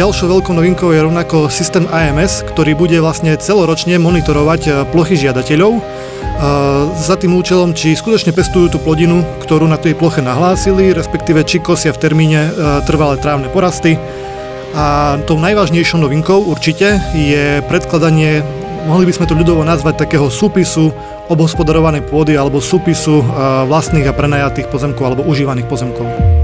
ďalšou veľkou novinkou je rovnako systém AMS, ktorý bude vlastne celoročne monitorovať e, plochy žiadateľov e, za tým účelom, či skutočne pestujú tú plodinu, ktorú na tej ploche nahlásili, respektíve či kosia v termíne e, trvalé trávne porasty. A tou najvážnejšou novinkou určite je predkladanie, mohli by sme to ľudovo nazvať takého súpisu obhospodarovanej pôdy alebo súpisu vlastných a prenajatých pozemkov alebo užívaných pozemkov.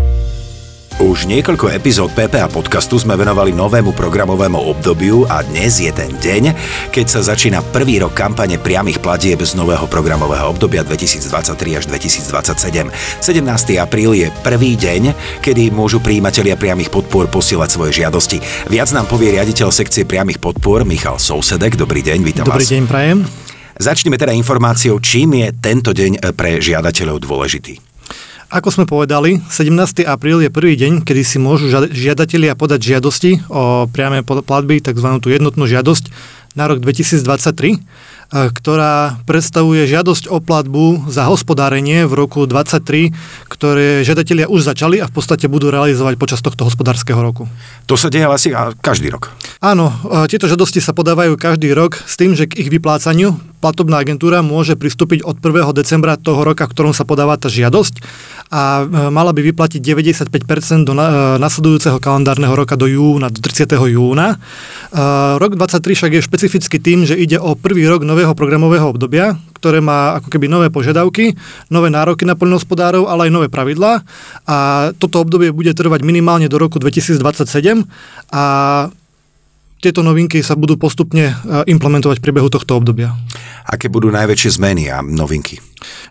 Už niekoľko epizód PPA podcastu sme venovali novému programovému obdobiu a dnes je ten deň, keď sa začína prvý rok kampane priamých platieb z nového programového obdobia 2023 až 2027. 17. apríl je prvý deň, kedy môžu príjimatelia priamých podpor posielať svoje žiadosti. Viac nám povie riaditeľ sekcie priamých podpor Michal Sousedek. Dobrý deň, vítam Dobrý vás. deň, prajem. Začneme teda informáciou, čím je tento deň pre žiadateľov dôležitý. Ako sme povedali, 17. apríl je prvý deň, kedy si môžu žiadatelia podať žiadosti o priame platby, tzv. tú jednotnú žiadosť na rok 2023 ktorá predstavuje žiadosť o platbu za hospodárenie v roku 2023, ktoré žiadatelia už začali a v podstate budú realizovať počas tohto hospodárskeho roku. To sa deje asi každý rok. Áno, tieto žiadosti sa podávajú každý rok s tým, že k ich vyplácaniu platobná agentúra môže pristúpiť od 1. decembra toho roka, v ktorom sa podáva tá žiadosť a e, mala by vyplatiť 95% do e, nasledujúceho kalendárneho roka do júna, do 30. júna. E, rok 23 však je špecificky tým, že ide o prvý rok nového programového obdobia, ktoré má ako keby nové požiadavky, nové nároky na poľnohospodárov, ale aj nové pravidlá. A toto obdobie bude trvať minimálne do roku 2027 a tieto novinky sa budú postupne implementovať v priebehu tohto obdobia. Aké budú najväčšie zmeny a novinky?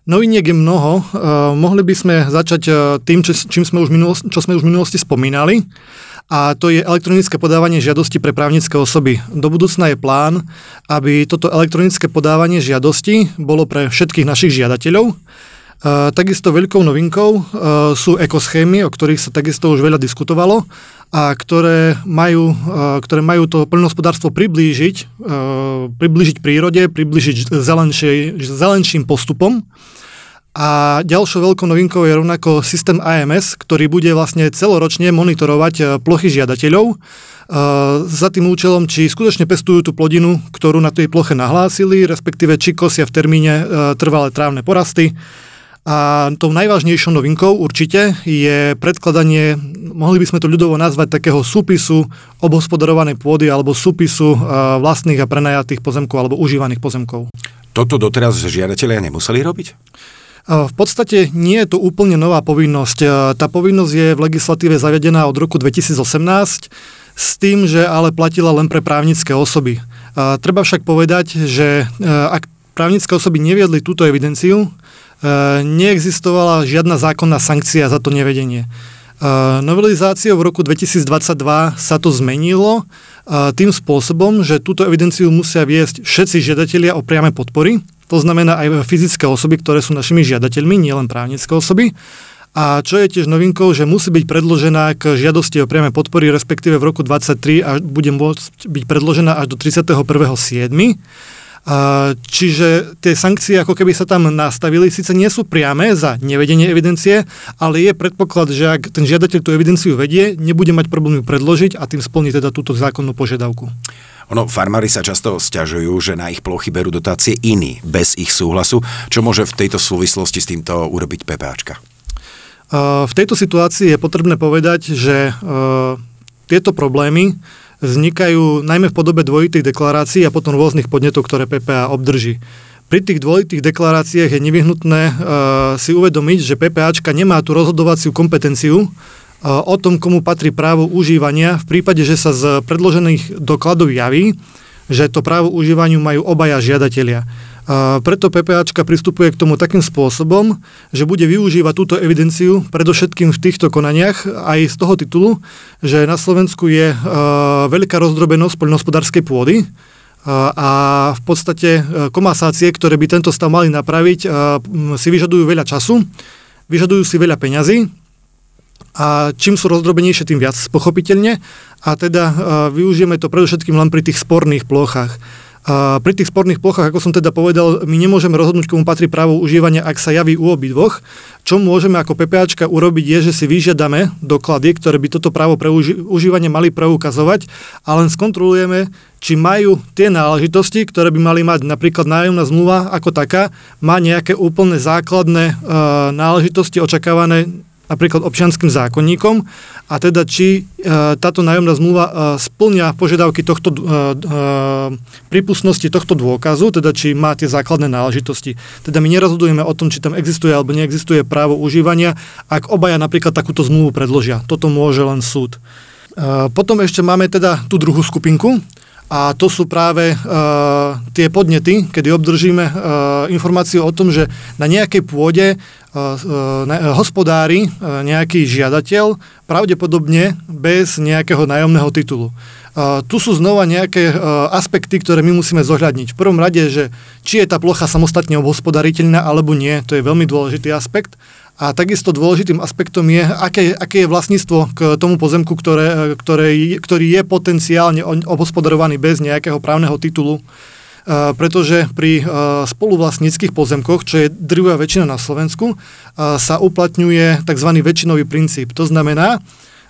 Noviniek je mnoho. Uh, mohli by sme začať uh, tým, čím sme už minulosti, čo sme už v minulosti spomínali a to je elektronické podávanie žiadosti pre právnické osoby. Do budúcna je plán, aby toto elektronické podávanie žiadosti bolo pre všetkých našich žiadateľov. Takisto veľkou novinkou uh, sú ekoschémy, o ktorých sa takisto už veľa diskutovalo a ktoré majú, e, ktoré majú to plnohospodárstvo priblížiť, e, priblížiť prírode, priblížiť zelenším postupom. A ďalšou veľkou novinkou je rovnako systém AMS, ktorý bude vlastne celoročne monitorovať e, plochy žiadateľov za tým účelom, či skutočne pestujú tú plodinu, ktorú na tej ploche nahlásili, respektíve či kosia v termíne trvalé trávne porasty a tou najvážnejšou novinkou určite je predkladanie, mohli by sme to ľudovo nazvať takého súpisu obhospodarovanej pôdy alebo súpisu vlastných a prenajatých pozemkov alebo užívaných pozemkov. Toto doteraz žiadatelia nemuseli robiť? V podstate nie je to úplne nová povinnosť. Tá povinnosť je v legislatíve zavedená od roku 2018 s tým, že ale platila len pre právnické osoby. Treba však povedať, že ak právnické osoby neviedli túto evidenciu, neexistovala žiadna zákonná sankcia za to nevedenie. E, novelizáciou v roku 2022 sa to zmenilo e, tým spôsobom, že túto evidenciu musia viesť všetci žiadatelia o priame podpory, to znamená aj fyzické osoby, ktoré sú našimi žiadateľmi, nielen právnické osoby. A čo je tiež novinkou, že musí byť predložená k žiadosti o priame podpory, respektíve v roku 2023 a bude môcť byť predložená až do 31.7. Čiže tie sankcie ako keby sa tam nastavili, síce nie sú priame za nevedenie evidencie, ale je predpoklad, že ak ten žiadateľ tú evidenciu vedie, nebude mať problém ju predložiť a tým splní teda túto zákonnú požiadavku. Ono, farmári sa často stiažujú, že na ich plochy berú dotácie iní, bez ich súhlasu. Čo môže v tejto súvislosti s týmto urobiť PPAčka? V tejto situácii je potrebné povedať, že tieto problémy vznikajú najmä v podobe dvojitých deklarácií a potom rôznych podnetov, ktoré PPA obdrží. Pri tých dvojitých deklaráciách je nevyhnutné uh, si uvedomiť, že PPAčka nemá tú rozhodovaciu kompetenciu uh, o tom, komu patrí právo užívania v prípade, že sa z predložených dokladov javí, že to právo užívaniu majú obaja žiadatelia. A preto PPAčka pristupuje k tomu takým spôsobom, že bude využívať túto evidenciu predovšetkým v týchto konaniach aj z toho titulu, že na Slovensku je uh, veľká rozdrobenosť poľnohospodárskej pôdy, a v podstate komasácie, ktoré by tento stav mali napraviť, si vyžadujú veľa času, vyžadujú si veľa peňazí. A čím sú rozdrobenejšie, tým viac pochopiteľne. A teda využijeme to predovšetkým len pri tých sporných plochách. Pri tých sporných plochách, ako som teda povedal, my nemôžeme rozhodnúť, komu patrí právo užívania, ak sa javí u obidvoch. Čo môžeme ako PPAčka urobiť je, že si vyžiadame doklady, ktoré by toto právo pre užívanie mali preukazovať a len skontrolujeme, či majú tie náležitosti, ktoré by mali mať. Napríklad nájomná zmluva ako taká má nejaké úplne základné e, náležitosti očakávané napríklad občianským zákonníkom a teda či e, táto nájomná zmluva e, splňa požiadavky tohto e, prípustnosti tohto dôkazu, teda či má tie základné náležitosti. Teda my nerozhodujeme o tom, či tam existuje alebo neexistuje právo užívania, ak obaja napríklad takúto zmluvu predložia. Toto môže len súd. Potom ešte máme teda tú druhú skupinku, a to sú práve uh, tie podnety, kedy obdržíme uh, informáciu o tom, že na nejakej pôde uh, uh, hospodári uh, nejaký žiadateľ, pravdepodobne bez nejakého nájomného titulu. Uh, tu sú znova nejaké uh, aspekty, ktoré my musíme zohľadniť. V prvom rade, že či je tá plocha samostatne obhospodariteľná alebo nie, to je veľmi dôležitý aspekt. A takisto dôležitým aspektom je, aké, aké je vlastníctvo k tomu pozemku, ktoré, ktoré, ktorý je potenciálne obhospodarovaný bez nejakého právneho titulu. Uh, pretože pri uh, spoluvlastníckých pozemkoch, čo je drvivá väčšina na Slovensku, uh, sa uplatňuje tzv. väčšinový princíp. To znamená,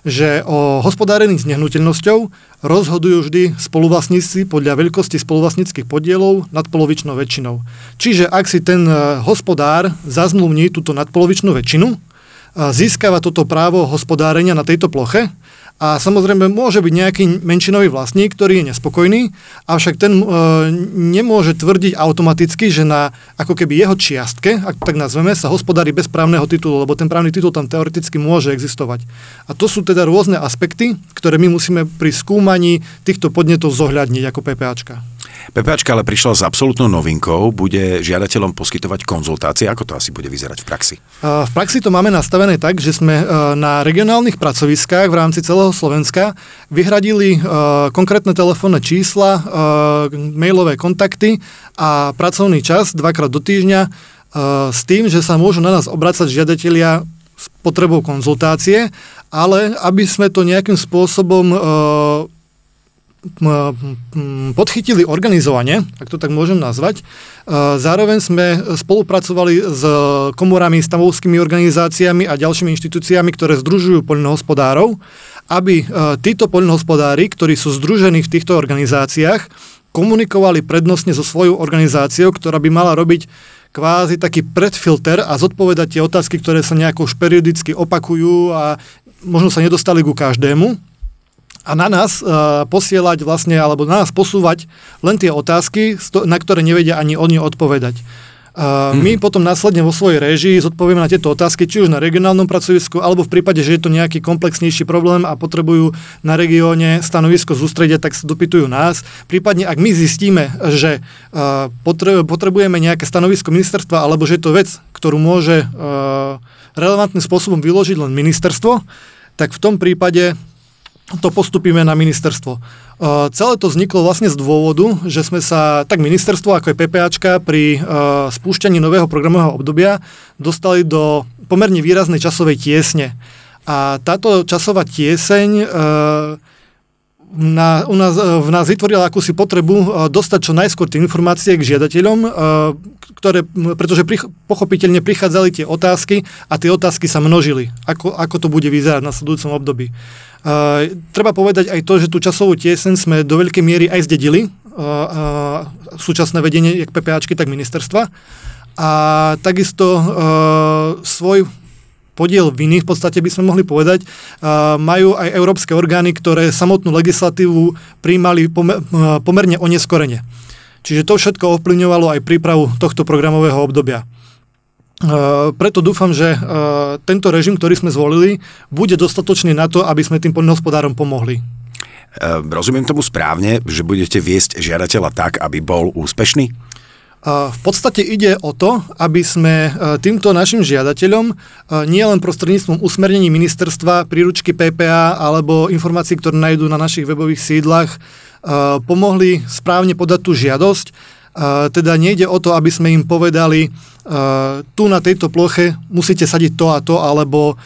že o hospodárení s nehnuteľnosťou rozhodujú vždy spoluvlastníci podľa veľkosti spoluvlastníckých podielov nad polovičnou väčšinou. Čiže ak si ten e, hospodár zazmluvní túto nadpolovičnú väčšinu, získava toto právo hospodárenia na tejto ploche a samozrejme môže byť nejaký menšinový vlastník, ktorý je nespokojný, avšak ten e, nemôže tvrdiť automaticky, že na ako keby jeho čiastke, ak tak nazveme, sa hospodári bez právneho titulu, lebo ten právny titul tam teoreticky môže existovať. A to sú teda rôzne aspekty, ktoré my musíme pri skúmaní týchto podnetov zohľadniť ako PPAčka. PPAčka ale prišla s absolútnou novinkou, bude žiadateľom poskytovať konzultácie. Ako to asi bude vyzerať v praxi? V praxi to máme nastavené tak, že sme e, na regionálnych pracoviskách v rámci celého Slovenska vyhradili e, konkrétne telefónne čísla, e, mailové kontakty a pracovný čas dvakrát do týždňa s tým, že sa môžu na nás obracať žiadatelia s potrebou konzultácie, ale aby sme to nejakým spôsobom podchytili organizovanie, ak to tak môžem nazvať. Zároveň sme spolupracovali s komorami, stavovskými organizáciami a ďalšími inštitúciami, ktoré združujú poľnohospodárov, aby títo poľnohospodári, ktorí sú združení v týchto organizáciách, komunikovali prednostne so svojou organizáciou, ktorá by mala robiť kvázi taký predfilter a zodpovedať tie otázky, ktoré sa nejako už periodicky opakujú a možno sa nedostali ku každému a na nás uh, posielať vlastne, alebo na nás posúvať len tie otázky, na ktoré nevedia ani oni odpovedať. Uh, mm. My potom následne vo svojej réžii zodpovieme na tieto otázky, či už na regionálnom pracovisku, alebo v prípade, že je to nejaký komplexnejší problém a potrebujú na regióne stanovisko zústrediť, tak sa dopytujú nás. Prípadne, ak my zistíme, že uh, potrebujeme nejaké stanovisko ministerstva, alebo že je to vec, ktorú môže uh, relevantným spôsobom vyložiť len ministerstvo, tak v tom prípade to postupíme na ministerstvo. Uh, celé to vzniklo vlastne z dôvodu, že sme sa, tak ministerstvo ako aj PPAčka pri uh, spúšťaní nového programového obdobia dostali do pomerne výraznej časovej tiesne. A táto časová tieseň uh, na, u nás, v nás vytvorila akúsi potrebu dostať čo najskôr tie informácie k žiadateľom, ktoré, pretože prich, pochopiteľne prichádzali tie otázky a tie otázky sa množili. Ako, ako to bude vyzerať v nasledujúcom období. Treba povedať aj to, že tú časovú tiesen sme do veľkej miery aj zdedili, súčasné vedenie jak PPAčky, tak ministerstva. A takisto svoj podiel viny, v podstate by sme mohli povedať, majú aj európske orgány, ktoré samotnú legislatívu príjmali pomer, pomerne oneskorene. Čiže to všetko ovplyvňovalo aj prípravu tohto programového obdobia. Preto dúfam, že tento režim, ktorý sme zvolili, bude dostatočný na to, aby sme tým poľnohospodárom pomohli. Uh, rozumiem tomu správne, že budete viesť žiadateľa tak, aby bol úspešný? V podstate ide o to, aby sme týmto našim žiadateľom nielen prostredníctvom usmernení ministerstva, príručky PPA alebo informácií, ktoré nájdú na našich webových sídlach, pomohli správne podať tú žiadosť, teda nejde o to, aby sme im povedali, tu na tejto ploche musíte sadiť to a to, alebo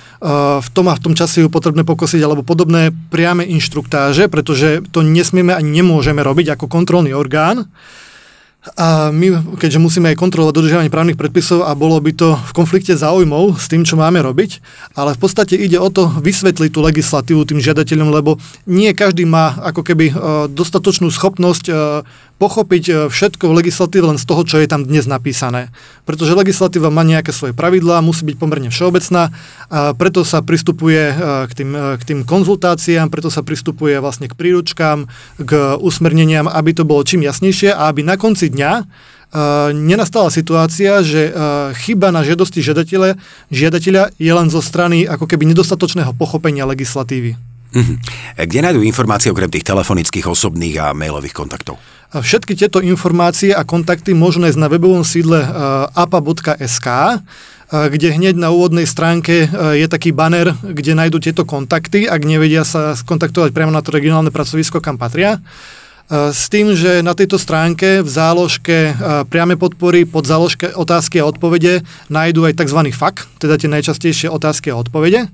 v tom a v tom čase ju potrebné pokosiť, alebo podobné priame inštruktáže, pretože to nesmieme ani nemôžeme robiť ako kontrolný orgán. A my, keďže musíme aj kontrolovať dodržiavanie právnych predpisov a bolo by to v konflikte záujmov s tým, čo máme robiť, ale v podstate ide o to vysvetliť tú legislatívu tým žiadateľom, lebo nie každý má ako keby e, dostatočnú schopnosť e, pochopiť e, všetko v legislatíve len z toho, čo je tam dnes napísané. Pretože legislatíva má nejaké svoje pravidlá, musí byť pomerne všeobecná, a preto sa pristupuje k tým, k tým konzultáciám, preto sa pristupuje vlastne k príručkám, k usmerneniam, aby to bolo čím jasnejšie a aby na konci dňa nenastala situácia, že chyba na žiadosti žiadateľa, žiadateľa je len zo strany ako keby nedostatočného pochopenia legislatívy. Uh-huh. Kde nájdú informácie okrem tých telefonických, osobných a mailových kontaktov? Všetky tieto informácie a kontakty môžu nájsť na webovom sídle uh, apa.sk, kde hneď na úvodnej stránke je taký banner, kde nájdú tieto kontakty, ak nevedia sa skontaktovať priamo na to regionálne pracovisko, kam patria. E, s tým, že na tejto stránke v záložke e, priame podpory pod záložke otázky a odpovede nájdú aj tzv. FAQ, teda tie najčastejšie otázky a odpovede.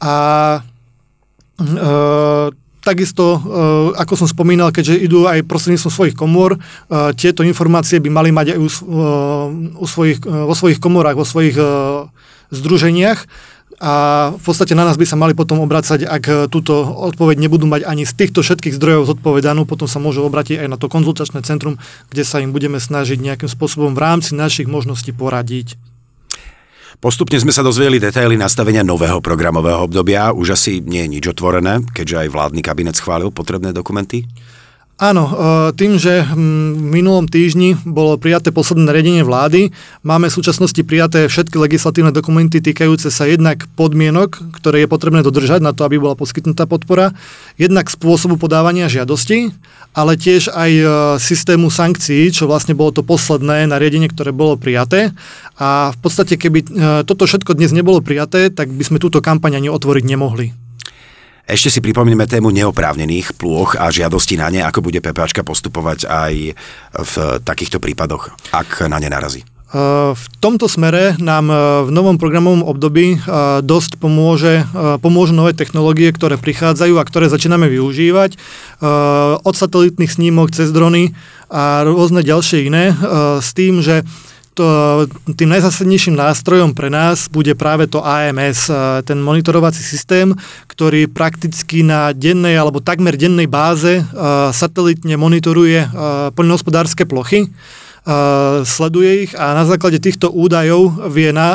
A e, takisto, e, ako som spomínal, keďže idú aj prostredníctvom svojich komôr, e, tieto informácie by mali mať aj u, e, u svojich, vo svojich komorách, vo svojich združeniach a v podstate na nás by sa mali potom obracať, ak túto odpoveď nebudú mať ani z týchto všetkých zdrojov zodpovedanú, potom sa môžu obrátiť aj na to konzultačné centrum, kde sa im budeme snažiť nejakým spôsobom v rámci našich možností poradiť. Postupne sme sa dozvedeli detaily nastavenia nového programového obdobia. Už asi nie je nič otvorené, keďže aj vládny kabinet schválil potrebné dokumenty? Áno, e, tým, že v minulom týždni bolo prijaté posledné nariadenie vlády, máme v súčasnosti prijaté všetky legislatívne dokumenty týkajúce sa jednak podmienok, ktoré je potrebné dodržať na to, aby bola poskytnutá podpora, jednak spôsobu podávania žiadosti, ale tiež aj e, systému sankcií, čo vlastne bolo to posledné nariadenie, ktoré bolo prijaté. A v podstate, keby e, toto všetko dnes nebolo prijaté, tak by sme túto kampaň ani otvoriť nemohli. Ešte si pripomíname tému neoprávnených plôch a žiadosti na ne, ako bude PPAčka postupovať aj v takýchto prípadoch, ak na ne narazí. V tomto smere nám v novom programovom období dosť pomôže, pomôžu nové technológie, ktoré prichádzajú a ktoré začíname využívať. Od satelitných snímok cez drony a rôzne ďalšie iné, s tým, že to, tým najzásadnejším nástrojom pre nás bude práve to AMS, e, ten monitorovací systém, ktorý prakticky na dennej alebo takmer dennej báze e, satelitne monitoruje e, poľnohospodárske plochy sleduje ich a na základe týchto údajov vie, na,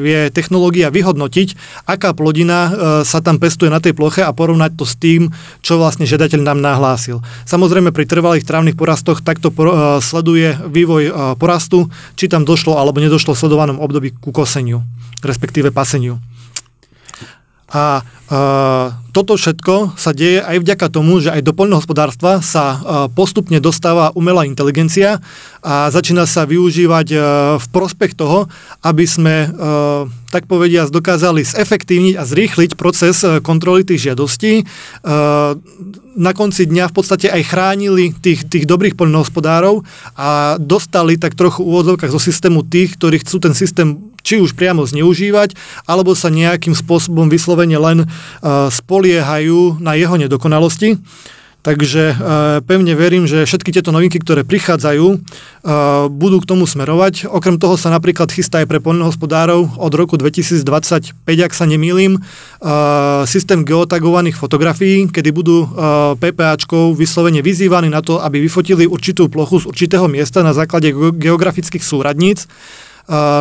vie technológia vyhodnotiť, aká plodina sa tam pestuje na tej ploche a porovnať to s tým, čo vlastne žiadateľ nám nahlásil. Samozrejme pri trvalých trávnych porastoch takto sleduje vývoj porastu, či tam došlo alebo nedošlo v sledovanom období ku koseniu, respektíve paseniu. A uh, toto všetko sa deje aj vďaka tomu, že aj do poľnohospodárstva sa postupne dostáva umelá inteligencia a začína sa využívať uh, v prospech toho, aby sme, uh, tak povediať, dokázali zefektívniť a zrýchliť proces uh, kontroly tých žiadostí. Na konci dňa v podstate aj chránili tých, tých dobrých poľnohospodárov a dostali tak trochu úvodzovkách zo systému tých, ktorí chcú ten systém či už priamo zneužívať, alebo sa nejakým spôsobom vyslovene len uh, spoliehajú na jeho nedokonalosti. Takže uh, pevne verím, že všetky tieto novinky, ktoré prichádzajú, uh, budú k tomu smerovať. Okrem toho sa napríklad chystá aj pre poľnohospodárov od roku 2025, ak sa nemýlim, systém geotagovaných fotografií, kedy budú PPAčkov vyslovene vyzývaní na to, aby vyfotili určitú plochu z určitého miesta na základe geografických súradníc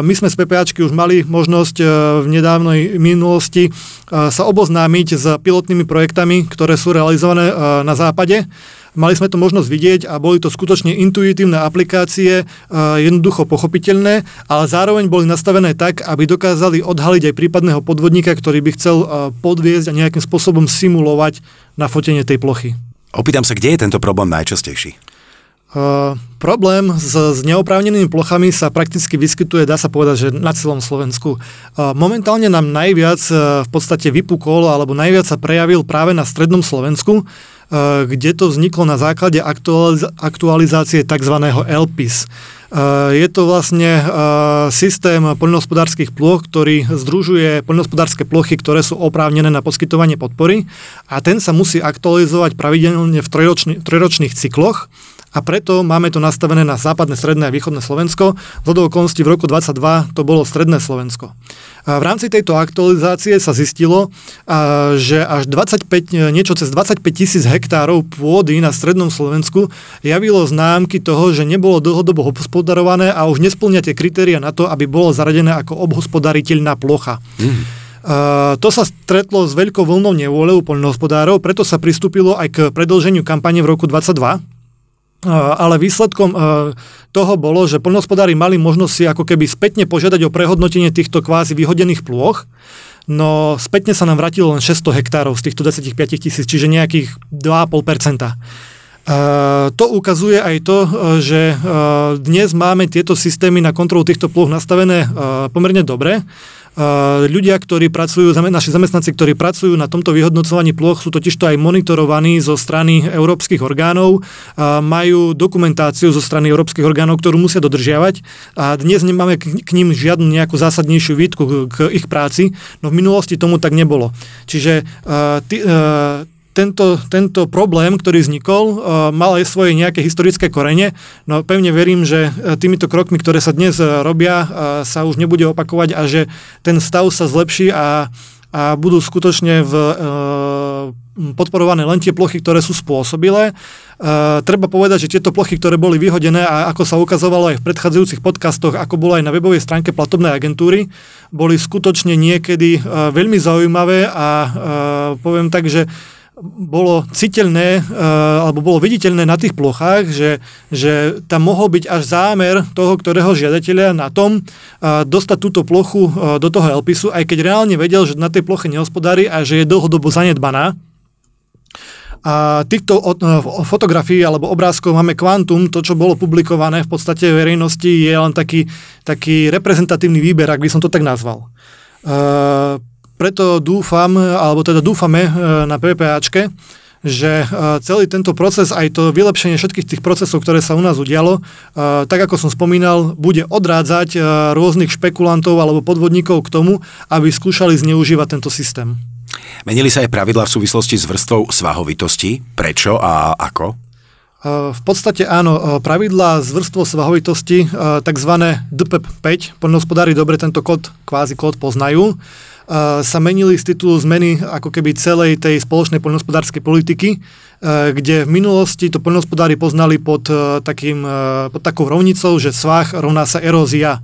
my sme z PPAčky už mali možnosť e, v nedávnej minulosti e, sa oboznámiť s pilotnými projektami, ktoré sú realizované e, na západe. Mali sme to možnosť vidieť a boli to skutočne intuitívne aplikácie, jednoducho pochopiteľné, ale zároveň boli nastavené tak, aby dokázali odhaliť aj prípadného podvodníka, ktorý by chcel podviezť a nejakým spôsobom simulovať na fotenie tej plochy. Opýtam sa, kde je tento problém najčastejší? Uh, problém s, s neoprávnenými plochami sa prakticky vyskytuje, dá sa povedať, že na celom Slovensku. Uh, momentálne nám najviac uh, v podstate vypukol alebo najviac sa prejavil práve na strednom Slovensku, kde to vzniklo na základe aktualiz- aktualizácie tzv. LPIS. Je to vlastne systém poľnohospodárskych ploch, ktorý združuje poľnohospodárske plochy, ktoré sú oprávnené na poskytovanie podpory a ten sa musí aktualizovať pravidelne v trojročných cykloch a preto máme to nastavené na západné, stredné a východné Slovensko. Z okolností v roku 22 to bolo stredné Slovensko. V rámci tejto aktualizácie sa zistilo, že až 25, niečo cez 25 tisíc hektárov pôdy na strednom Slovensku javilo známky toho, že nebolo dlhodobo obhospodarované a už nesplňa tie kritéria na to, aby bolo zaradené ako obhospodariteľná plocha. Mm. Uh, to sa stretlo s veľkou vlnou nevôle u poľnohospodárov, preto sa pristúpilo aj k predlženiu kampane v roku 22 ale výsledkom toho bolo, že poľnohospodári mali možnosť si ako keby spätne požiadať o prehodnotenie týchto kvázi vyhodených plôch, no spätne sa nám vrátilo len 600 hektárov z týchto 25 tisíc, čiže nejakých 2,5%. To ukazuje aj to, že uh, dnes máme tieto systémy na kontrolu týchto plôch nastavené uh, pomerne dobre. Ľudia, ktorí pracujú, naši zamestnanci, ktorí pracujú na tomto vyhodnocovaní ploch, sú totiž to aj monitorovaní zo strany európskych orgánov, majú dokumentáciu zo strany európskych orgánov, ktorú musia dodržiavať a dnes nemáme k ním žiadnu nejakú zásadnejšiu výtku k ich práci, no v minulosti tomu tak nebolo. Čiže tento, tento problém, ktorý vznikol, uh, mal aj svoje nejaké historické korene, no pevne verím, že uh, týmito krokmi, ktoré sa dnes uh, robia, sa už nebude opakovať a že ten stav sa zlepší a, a budú skutočne v, podporované len tie plochy, ktoré sú spôsobilé. treba povedať, že tieto plochy, ktoré boli vyhodené a ako sa ukazovalo aj v predchádzajúcich podcastoch, ako bolo aj na webovej stránke platobnej agentúry, boli skutočne niekedy veľmi zaujímavé a poviem tak, že bolo citeľné, eh, alebo bolo viditeľné na tých plochách, že, že tam mohol byť až zámer toho, ktorého žiadateľa na tom eh, dostať túto plochu eh, do toho elpisu, aj keď reálne vedel, že na tej ploche nehospodári a že je dlhodobo zanedbaná. A týchto fotografií alebo obrázkov máme kvantum, to, čo bolo publikované v podstate verejnosti, je len taký, taký reprezentatívny výber, ak by som to tak nazval. Preto dúfam, alebo teda dúfame e, na PPAčke, že e, celý tento proces, aj to vylepšenie všetkých tých procesov, ktoré sa u nás udialo, e, tak ako som spomínal, bude odrádzať rôznych špekulantov alebo podvodníkov k tomu, aby skúšali zneužívať tento systém. Menili sa aj pravidla v súvislosti s vrstvou svahovitosti? Prečo a ako? V podstate áno, pravidlá z vrstvou svahovitosti, tzv. DPEP 5, poľnohospodári dobre tento kód, kvázi kód poznajú, sa menili z titulu zmeny ako keby celej tej spoločnej poľnohospodárskej politiky, kde v minulosti to poľnohospodári poznali pod, takým, pod takou rovnicou, že svah rovná sa erózia.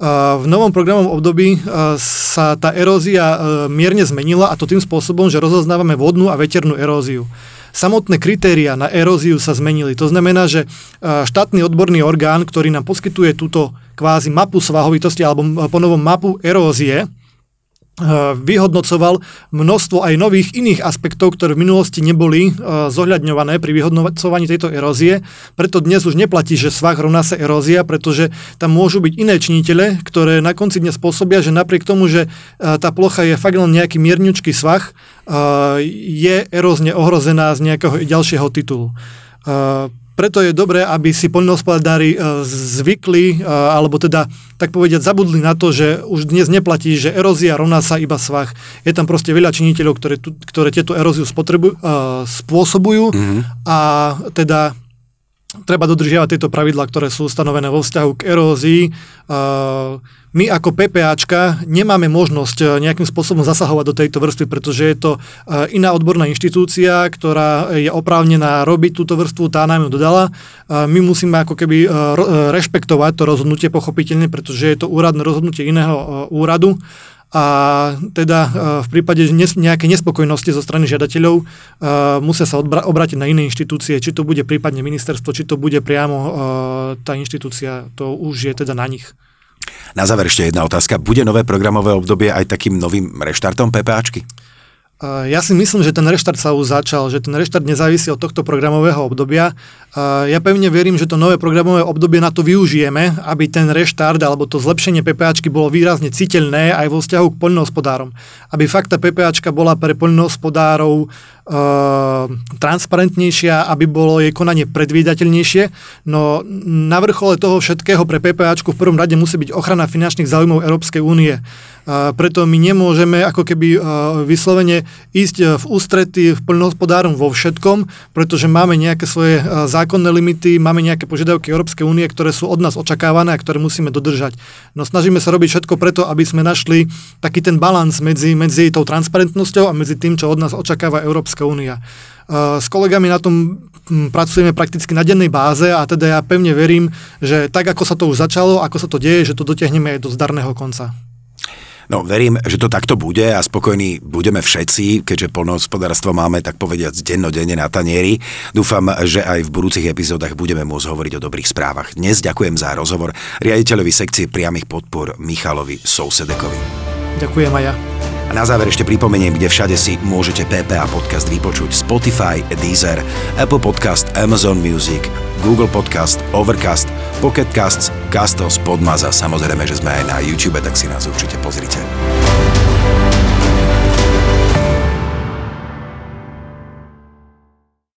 V novom programovom období sa tá erózia mierne zmenila a to tým spôsobom, že rozoznávame vodnú a veternú eróziu samotné kritéria na eróziu sa zmenili. To znamená, že štátny odborný orgán, ktorý nám poskytuje túto kvázi mapu svahovitosti alebo ponovom mapu erózie, vyhodnocoval množstvo aj nových iných aspektov, ktoré v minulosti neboli eh, zohľadňované pri vyhodnocovaní tejto erózie. Preto dnes už neplatí, že svah rovná sa erózia, pretože tam môžu byť iné činitele, ktoré na konci dňa spôsobia, že napriek tomu, že eh, tá plocha je fakt len nejaký mierňučký svah, je erózne ohrozená z nejakého ďalšieho titulu preto je dobré, aby si poľnohospodári e, zvykli, e, alebo teda, tak povediať, zabudli na to, že už dnes neplatí, že erózia rovná sa iba svach. Je tam proste veľa činiteľov, ktoré, ktoré tieto eróziu spotrebujú, e, spôsobujú mm-hmm. a teda treba dodržiavať tieto pravidlá, ktoré sú stanovené vo vzťahu k erózii my ako PPAčka nemáme možnosť eh, nejakým spôsobom zasahovať do tejto vrstvy, pretože je to eh, iná odborná inštitúcia, ktorá je oprávnená robiť túto vrstvu, tá nám ju dodala. My musíme ako keby eh, rešpektovať to rozhodnutie pochopiteľne, pretože je to úradné rozhodnutie iného úradu a teda v prípade nejakej nespokojnosti zo strany žiadateľov musia sa obrátiť na iné inštitúcie, či to bude prípadne ministerstvo, či to bude priamo tá inštitúcia, to už je teda na nich. Na záver ešte jedna otázka. Bude nové programové obdobie aj takým novým reštartom PPAčky? Ja si myslím, že ten reštart sa už začal, že ten reštart nezávisí od tohto programového obdobia. Ja pevne verím, že to nové programové obdobie na to využijeme, aby ten reštart alebo to zlepšenie PPAčky bolo výrazne citeľné aj vo vzťahu k poľnohospodárom. Aby fakt tá PPAčka bola pre poľnohospodárov transparentnejšia, aby bolo jej konanie predvídateľnejšie. No na vrchole toho všetkého pre PPAčku v prvom rade musí byť ochrana finančných záujmov Európskej únie. Preto my nemôžeme ako keby vyslovene ísť v ústrety v plnohospodárom vo všetkom, pretože máme nejaké svoje zákonné limity, máme nejaké požiadavky Európskej únie, ktoré sú od nás očakávané a ktoré musíme dodržať. No snažíme sa robiť všetko preto, aby sme našli taký ten balans medzi, medzi tou transparentnosťou a medzi tým, čo od nás očakáva Európska únia. S kolegami na tom pracujeme prakticky na dennej báze a teda ja pevne verím, že tak, ako sa to už začalo, ako sa to deje, že to dotiahneme aj do zdarného konca. No, verím, že to takto bude a spokojní budeme všetci, keďže polnohospodárstvo máme, tak povediať, dennodenne na tanieri. Dúfam, že aj v budúcich epizódach budeme môcť hovoriť o dobrých správach. Dnes ďakujem za rozhovor riaditeľovi sekcie priamých podpor Michalovi Sousedekovi. Ďakujem aj ja. A na záver ešte pripomeniem, kde všade si môžete PPA podcast vypočuť. Spotify, Deezer, Apple Podcast, Amazon Music, Google Podcast, Overcast, Pocket Casts, Castos, Podmaza. Samozrejme, že sme aj na YouTube, tak si nás určite pozrite.